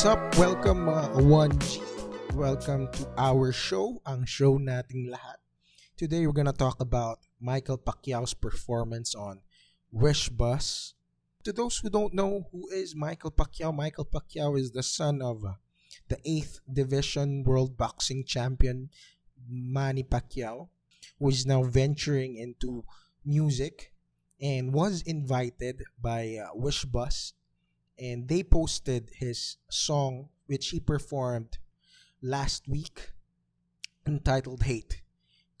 What's up? Welcome mga ka-1G. Welcome to our show, ang show nating lahat. Today we're gonna talk about Michael Pacquiao's performance on Wish Bus. To those who don't know who is Michael Pacquiao, Michael Pacquiao is the son of uh, the 8th Division World Boxing Champion Manny Pacquiao, who is now venturing into music and was invited by uh, Wish Bus and they posted his song which he performed last week entitled Hate.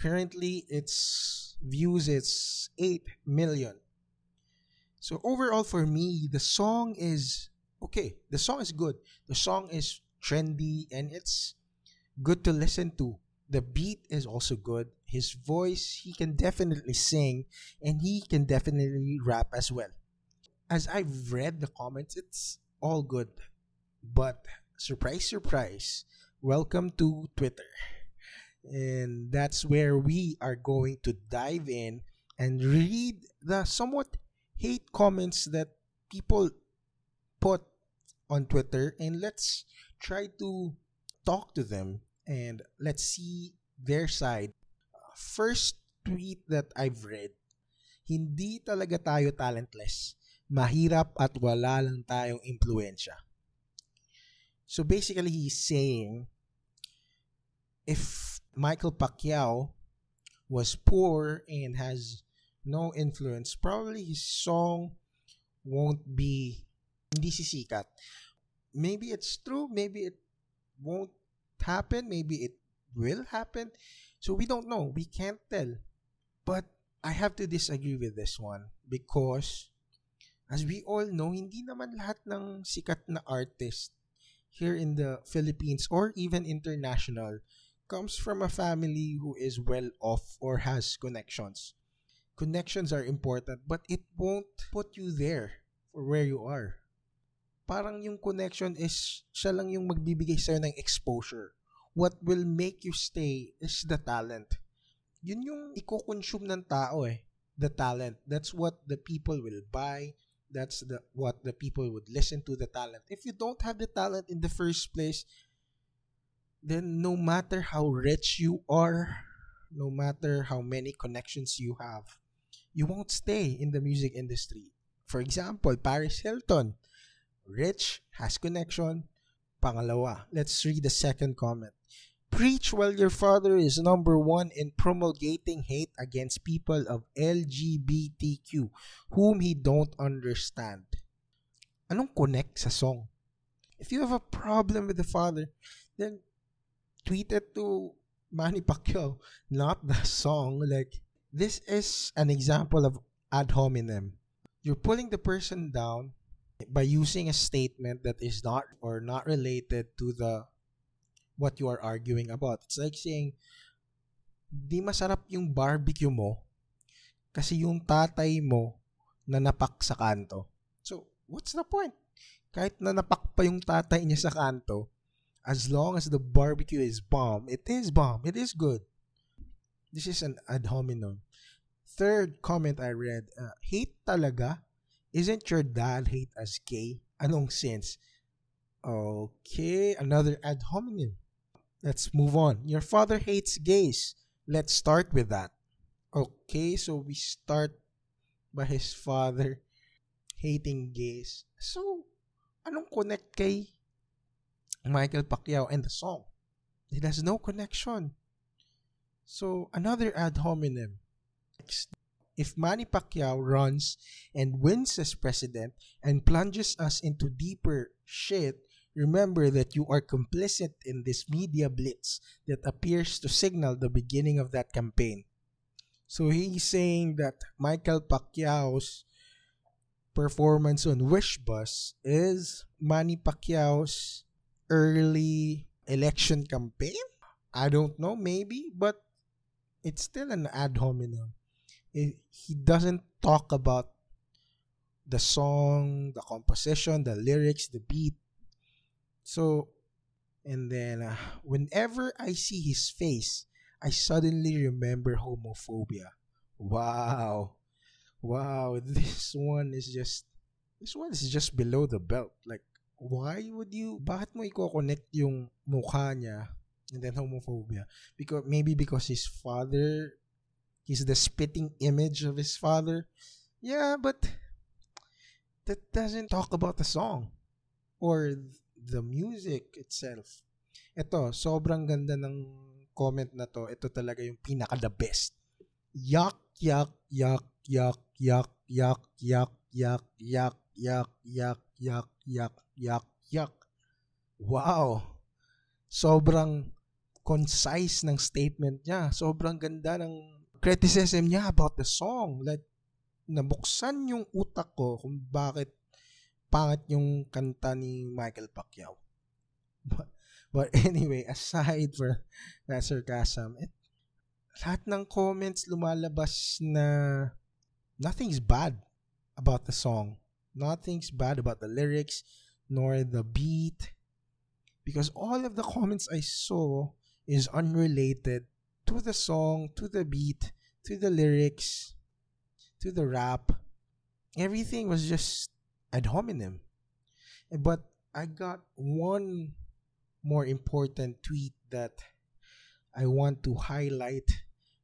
Currently its views is 8 million. So overall for me the song is okay. The song is good. The song is trendy and it's good to listen to. The beat is also good. His voice, he can definitely sing and he can definitely rap as well as I've read the comments, it's all good. But surprise, surprise, welcome to Twitter. And that's where we are going to dive in and read the somewhat hate comments that people put on Twitter and let's try to talk to them and let's see their side. First tweet that I've read, hindi talaga tayo talentless mahirap at wala lang tayong impluensya. So basically, he's saying if Michael Pacquiao was poor and has no influence, probably his song won't be hindi sisikat. Maybe it's true, maybe it won't happen, maybe it will happen. So we don't know. We can't tell. But I have to disagree with this one because as we all know, hindi naman lahat ng sikat na artist here in the Philippines or even international comes from a family who is well off or has connections. Connections are important but it won't put you there for where you are. Parang yung connection is siya lang yung magbibigay sa'yo ng exposure. What will make you stay is the talent. Yun yung iko-consume ng tao eh. The talent. That's what the people will buy that's the what the people would listen to the talent. If you don't have the talent in the first place then no matter how rich you are no matter how many connections you have you won't stay in the music industry. For example Paris Hilton. Rich has connection. Pangalawa let's read the second comment Preach while your father is number one in promulgating hate against people of LGBTQ whom he don't understand. Anong connect sa song? If you have a problem with the father, then tweet it to Manny Pacquiao, not the song. Like, this is an example of ad hominem. You're pulling the person down by using a statement that is not or not related to the what you are arguing about. It's like saying, di masarap yung barbecue mo kasi yung tatay mo nanapak sa kanto. So, what's the point? Kahit nanapak pa yung tatay niya sa kanto, as long as the barbecue is bomb, it is bomb. It is good. This is an ad hominem. Third comment I read, uh, hate talaga? Isn't your dad hate as gay? Anong sense? Okay, another ad hominem. Let's move on. Your father hates gays. Let's start with that. Okay, so we start by his father hating gays. So, anong connect kay Michael Pacquiao and the song? It has no connection. So, another ad hominem. If Manny Pacquiao runs and wins as president and plunges us into deeper shit, Remember that you are complicit in this media blitz that appears to signal the beginning of that campaign. So he's saying that Michael Pacquiao's performance on Wish Bus is Manny Pacquiao's early election campaign. I don't know, maybe, but it's still an ad hominem. It, he doesn't talk about the song, the composition, the lyrics, the beat. So, and then uh, whenever I see his face, I suddenly remember homophobia. Wow. Wow, this one is just this one is just below the belt. Like why would you, bakit mo i-connect yung mukha niya and then homophobia? Because, maybe because his father, he's the spitting image of his father. Yeah, but that doesn't talk about the song or the music itself. Ito, sobrang ganda ng comment na to. Ito talaga yung pinaka the best. Yak, yak, yak, yak, yak, yak, yak, yak, yak, yak, yak, yak, yak, yak, yak. Wow! Sobrang concise ng statement niya. Sobrang ganda ng criticism niya about the song. Like, nabuksan yung utak ko kung bakit pangit yung kanta ni Michael Pacquiao. But, but anyway, aside for that sarcasm, it, lahat ng comments lumalabas na nothing's bad about the song. Nothing's bad about the lyrics nor the beat because all of the comments I saw is unrelated to the song, to the beat, to the lyrics, to the rap. Everything was just ad hominem. Eh, but I got one more important tweet that I want to highlight,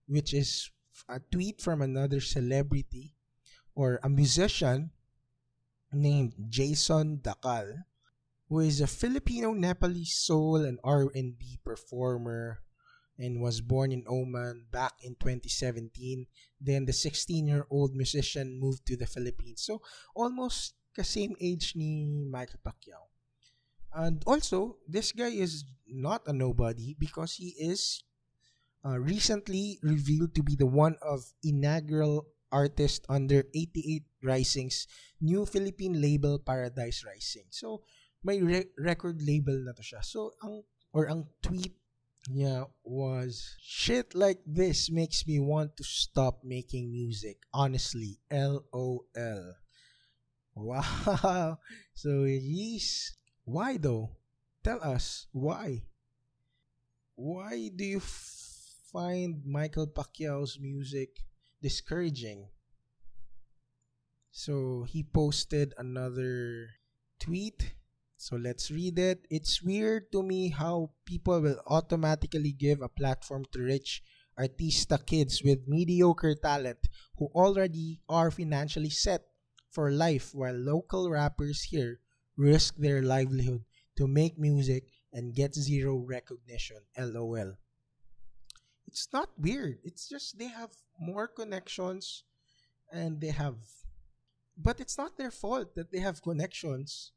which is a tweet from another celebrity or a musician named Jason Dhakal, who is a Filipino Nepalese soul and R&B performer and was born in Oman back in 2017. Then the 16-year-old musician moved to the Philippines. So almost the same age ni Michael Pacquiao. And also, this guy is not a nobody because he is uh, recently revealed to be the one of inaugural artist under 88 Rising's new Philippine label Paradise Rising. So, may re- record label na to siya. So, ang or ang tweet niya was shit like this makes me want to stop making music. Honestly, LOL. Wow. So he's why though? Tell us why. Why do you find Michael Pacquiao's music discouraging? So he posted another tweet. So let's read it. It's weird to me how people will automatically give a platform to rich artista kids with mediocre talent who already are financially set for life while local rappers here risk their livelihood to make music and get zero recognition. LOL. It's not weird. It's just they have more connections and they have but it's not their fault that they have connections.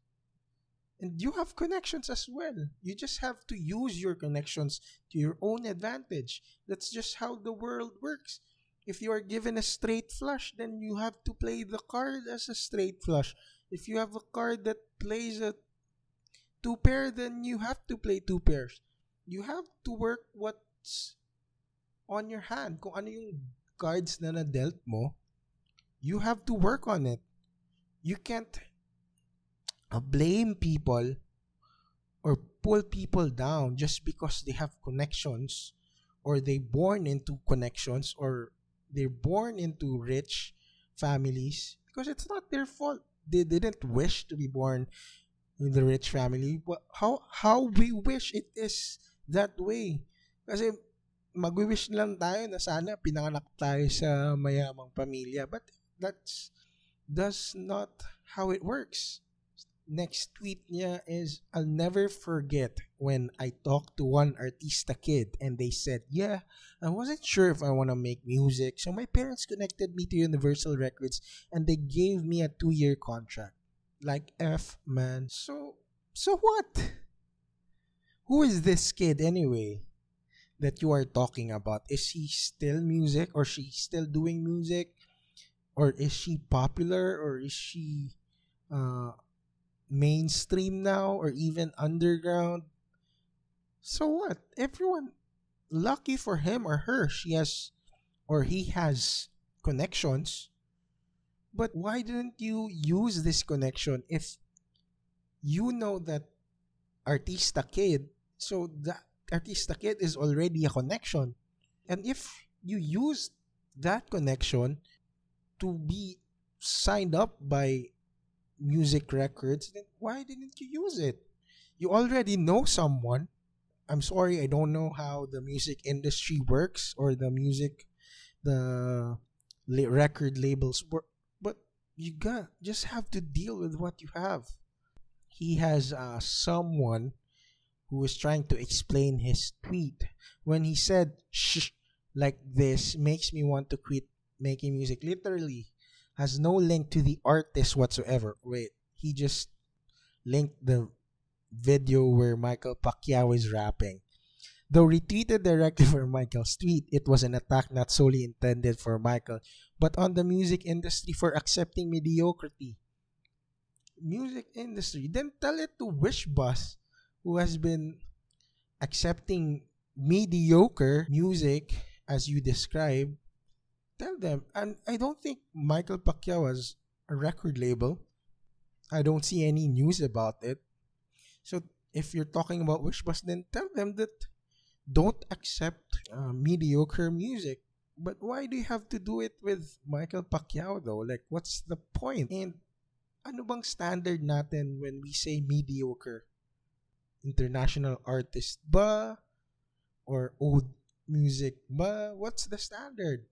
And you have connections as well. You just have to use your connections to your own advantage. That's just how the world works. If you are given a straight flush, then you have to play the card as a straight flush. If you have a card that plays a two pair, then you have to play two pairs. You have to work what's on your hand. Kung ano yung cards na na-dealt mo, you have to work on it. You can't uh, blame people or pull people down just because they have connections or they born into connections or they're born into rich families because it's not their fault. They didn't wish to be born in the rich family. But how how we wish it is that way. Kasi magwi-wish lang tayo na sana pinanganak tayo sa mayamang pamilya. But that's that's not how it works. Next tweet niya is, I'll never forget when I talked to one artista kid and they said, yeah, I wasn't sure if I want to make music. So my parents connected me to Universal Records and they gave me a two-year contract. Like F, man. So, so what? Who is this kid anyway that you are talking about? Is he still music or she still doing music? Or is she popular or is she uh, mainstream now or even underground. So what? Everyone, lucky for him or her, she has or he has connections. But why didn't you use this connection if you know that Artista Kid, so that Artista Kid is already a connection. And if you use that connection to be signed up by music records, then why didn't you use it? You already know someone. I'm sorry, I don't know how the music industry works or the music, the record labels work, but you got just have to deal with what you have. He has uh, someone who is trying to explain his tweet when he said shh like this makes me want to quit making music literally has no link to the artist whatsoever wait he just linked the video where Michael Pacquiao is rapping. Though retweeted directly for Michael's tweet, it was an attack not solely intended for Michael, but on the music industry for accepting mediocrity. Music industry. Then tell it to Wishbus, who has been accepting mediocre music as you describe. Tell them. And I don't think Michael Pacquiao has a record label. I don't see any news about it. So if you're talking about Wishbus, then tell them that don't accept uh, mediocre music. But why do you have to do it with Michael Pacquiao though? Like, what's the point? And ano bang standard natin when we say mediocre? International artist ba? Or old music ba? What's the standard?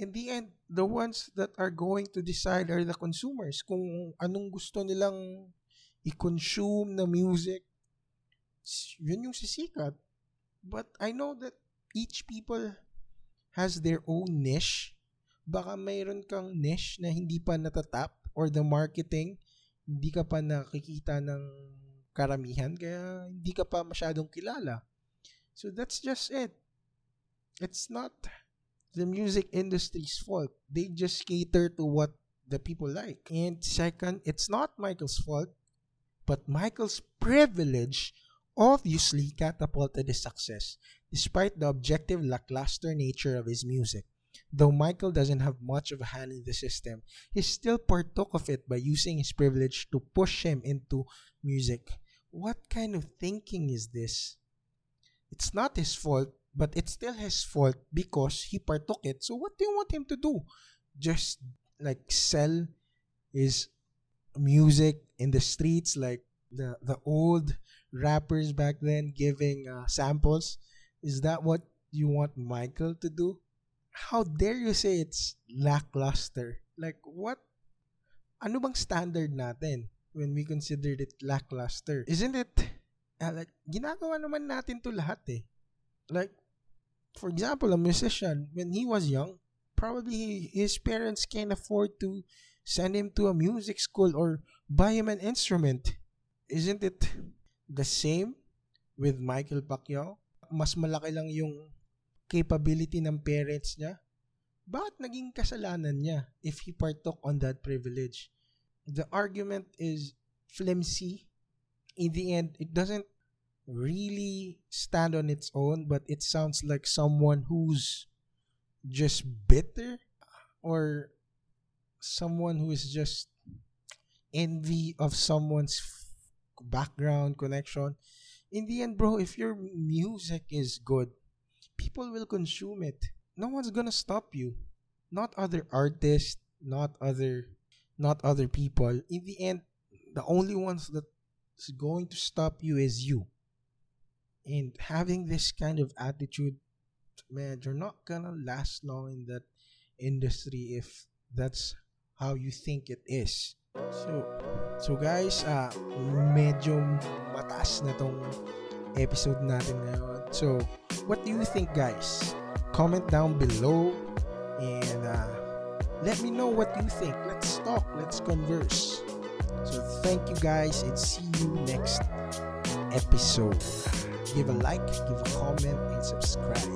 In the end, the ones that are going to decide are the consumers. Kung anong gusto nilang i-consume na music, yun yung sisikat. But I know that each people has their own niche. Baka mayroon kang niche na hindi pa natatap or the marketing, hindi ka pa nakikita ng karamihan, kaya hindi ka pa masyadong kilala. So that's just it. It's not the music industry's fault. They just cater to what the people like. And second, it's not Michael's fault, but Michael's privilege obviously catapulted his success, despite the objective lackluster nature of his music. Though Michael doesn't have much of a hand in the system, he still partook of it by using his privilege to push him into music. What kind of thinking is this? It's not his fault but it's still his fault because he partook it. So what do you want him to do? Just like sell his music in the streets like the the old rappers back then giving uh, samples? Is that what you want Michael to do? How dare you say it's lackluster? Like what? Ano bang standard natin when we consider it lackluster? Isn't it uh, like ginagawa naman natin to lahat eh. Like for example, a musician, when he was young, probably his parents can't afford to send him to a music school or buy him an instrument. Isn't it the same with Michael Pacquiao? Mas malaki lang yung capability ng parents niya. Bakit naging kasalanan niya if he partook on that privilege? The argument is flimsy. In the end, it doesn't really stand on its own, but it sounds like someone who's just bitter or someone who is just envy of someone's background connection. In the end, bro, if your music is good, people will consume it. No one's gonna stop you. Not other artists, not other not other people. In the end, the only ones that is going to stop you is you. And having this kind of attitude, man, you're not gonna last long in that industry if that's how you think it is. So, so guys, uh, medyo mataas na tong episode natin ngayon. So, what do you think guys? Comment down below and uh, let me know what you think. Let's talk, let's converse. So, thank you guys and see you next episode give a like, give a comment, and subscribe.